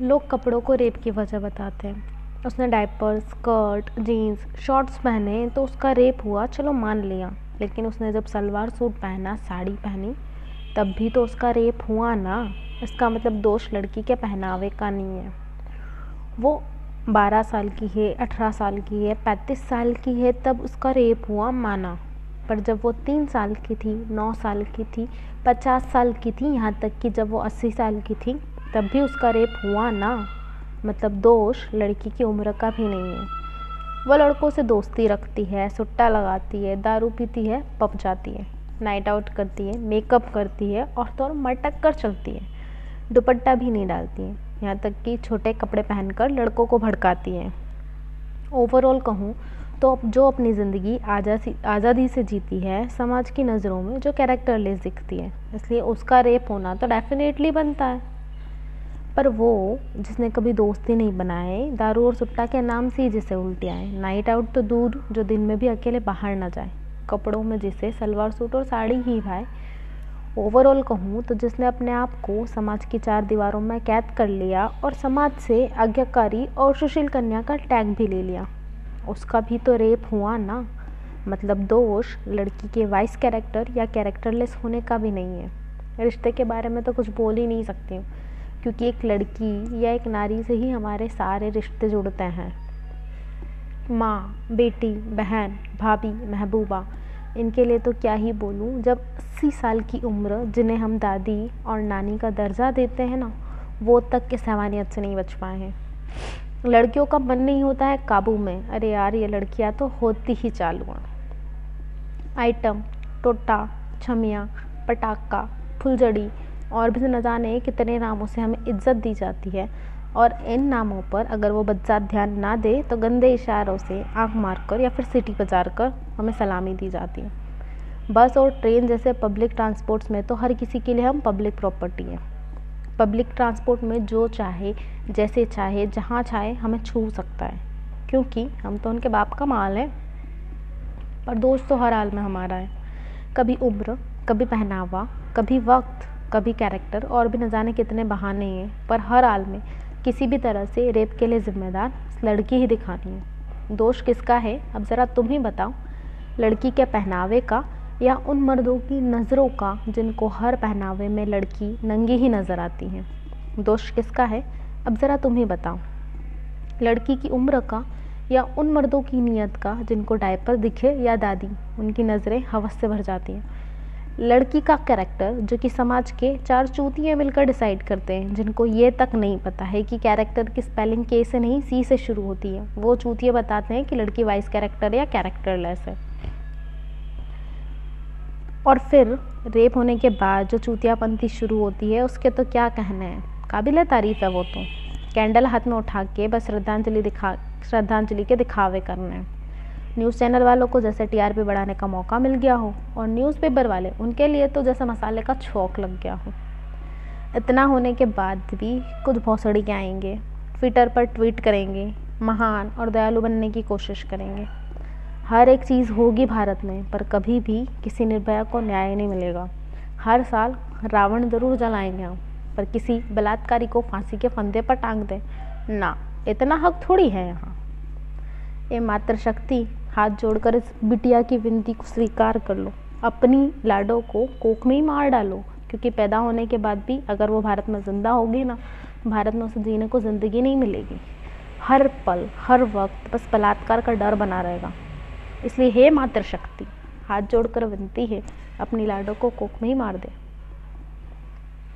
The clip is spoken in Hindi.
लोग कपड़ों को रेप की वजह बताते हैं। उसने डायपर स्कर्ट जीन्स शॉर्ट्स पहने तो उसका रेप हुआ, चलो मान लिया। लेकिन उसने जब सलवार सूट पहना, साड़ी पहनी, तब भी तो उसका रेप हुआ ना। इसका मतलब दोष लड़की के पहनावे का नहीं है। वो बारह साल की है, अठारह साल की है, पैंतीस साल की है, तब उसका रेप हुआ, माना। पर जब वो तीन साल की थी, नौ साल की थी, पचास साल की थी, यहाँ तक कि जब वो अस्सी साल की थी तब भी उसका रेप हुआ ना? मतलब दोष लड़की की उम्र का भी नहीं है। वह लड़कों से दोस्ती रखती है, सुट्टा लगाती है, दारू पीती है, पप जाती है नाइट आउट करती है मेकअप करती है और तो और मटक कर चलती है। दुपट्टा भी नहीं डालती है। यहाँ तक कि छोटे कपड़े पहनकर लड़कों को भड़काती है। ओवरऑल कहूँ तो जो अपनी ज़िंदगी आज़ादी आज़ादी से जीती है, समाज की नज़रों में जो कैरेक्टरलेस दिखती है, इसलिए उसका रेप होना तो डेफिनेटली बनता है। पर वो, जिसने कभी दोस्ती नहीं बनाए, दारू और सुट्टा के नाम से ही जिसे उल्टी आए। नाइट आउट तो दूर, जो दिन में भी अकेले बाहर ना जाए। कपड़ों में जिसे सलवार सूट और साड़ी ही भाए। ओवरऑल कहूँ तो जिसने अपने आप को समाज की चार दीवारों में कैद कर लिया और समाज से आज्ञाकारी और सुशील कन्या का टैग भी ले लिया। उसका भी तो रेप हुआ ना। मतलब दोष, लड़की के वाइस कैरेक्टर या कैरेक्टरलेस होने का भी नहीं है। रिश्ते के बारे में तो कुछ बोल ही नहीं सकती हूँ। क्योंकि एक लड़की या एक नारी से ही हमारे सारे रिश्ते जुड़ते हैं। माँ, बेटी, बहन, भाभी, महबूबा, इनके लिए तो क्या ही बोलूँ, जब अस्सी साल की उम्र जिन्हें हम दादी और नानी का दर्जा देते हैं ना, वो तक के सहवानियत से नहीं बच पाए हैं। लड़कियों का मन नहीं होता है काबू में, अरे यार, ये लड़कियाँ तो होती ही चालू हैं। आइटम, टोटा, छमिया, पटाखा, फुलझड़ी और भी न जाने कितने नामों से हमें इज़्ज़त दी जाती है। और इन नामों पर अगर वो बच्चा ध्यान ना दे तो गंदे इशारों से आँख मार कर या फिर सिटी बजार कर हमें सलामी दी जाती है। बस और ट्रेन जैसे पब्लिक ट्रांसपोर्ट्स में तो हर किसी के लिए हम पब्लिक प्रॉपर्टी हैं। पब्लिक ट्रांसपोर्ट में जो चाहे, जैसे चाहे, जहाँ चाहे, हमें छू सकता है। क्योंकि हम तो उनके बाप का माल हैं। पर दोस्त तो हर हाल में हमारा है। कभी उम्र, कभी पहनावा, कभी वक्त कभी कैरेक्टर और भी न जाने कितने बहाने हैं, पर हर हाल में किसी भी तरह से रेप के लिए ज़िम्मेदार लड़की ही दिखानी है। दोष किसका है? अब ज़रा तुम ही बताओ। लड़की के पहनावे का या उन मर्दों की नज़रों का जिनको हर पहनावे में लड़की नंगी ही नज़र आती हैं? दोष किसका है? अब ज़रा तुम ही बताओ। लड़की की उम्र का या उन मर्दों की नीयत का जिनको डायपर दिखे या दादी, उनकी नज़रें हवस से भर जाती हैं। लड़की का कैरेक्टर जो कि समाज के चार चूतियाँ मिलकर डिसाइड करते हैं, जिनको ये तक नहीं पता है कि कैरेक्टर की स्पेलिंग के से नहीं सी से शुरू होती है। वो चूतिया बताते हैं कि लड़की वाइस कैरेक्टर या कैरेक्टरलेस है। और फिर रेप होने के बाद जो चूतियापंथी शुरू होती है, उसके तो क्या कहने हैं? काबिल तारीफ़ है वो तो। कैंडल हाथ में उठा के बस श्रद्धांजलि दिखा, श्रद्धांजलि के दिखावे करने हैं। न्यूज़ चैनल वालों को जैसे टीआरपी बढ़ाने का मौका मिल गया हो और न्यूज़पेपर वाले उनके लिए तो जैसे मसाले का छोक लग गया हो। इतना होने के बाद भी कुछ भौसड़ी के आएँगे, ट्विटर पर ट्वीट करेंगे, महान और दयालु बनने की कोशिश करेंगे। हर एक चीज़ होगी भारत में, पर कभी भी किसी निर्भया को न्याय नहीं मिलेगा। हर साल रावण ज़रूर जलाएँगे हम, पर किसी बलात्कारी को फांसी के फंदे पर टांग दें, ना, इतना हक थोड़ी है यहाँ। ये मातृशक्ति हाथ जोड़कर इस बिटिया की विनती को स्वीकार कर लो। अपनी लाडो को कोख में ही मार डालो, क्योंकि पैदा होने के बाद भी अगर वो भारत में ज़िंदा होगी ना, भारत में उसे जीने को ज़िंदगी नहीं मिलेगी। हर पल, हर वक्त बस बलात्कार का डर बना रहेगा। इसलिए हे मातृशक्ति, हाथ जोड़कर विनती है, अपनी लाडो को कोख में ही मार दे।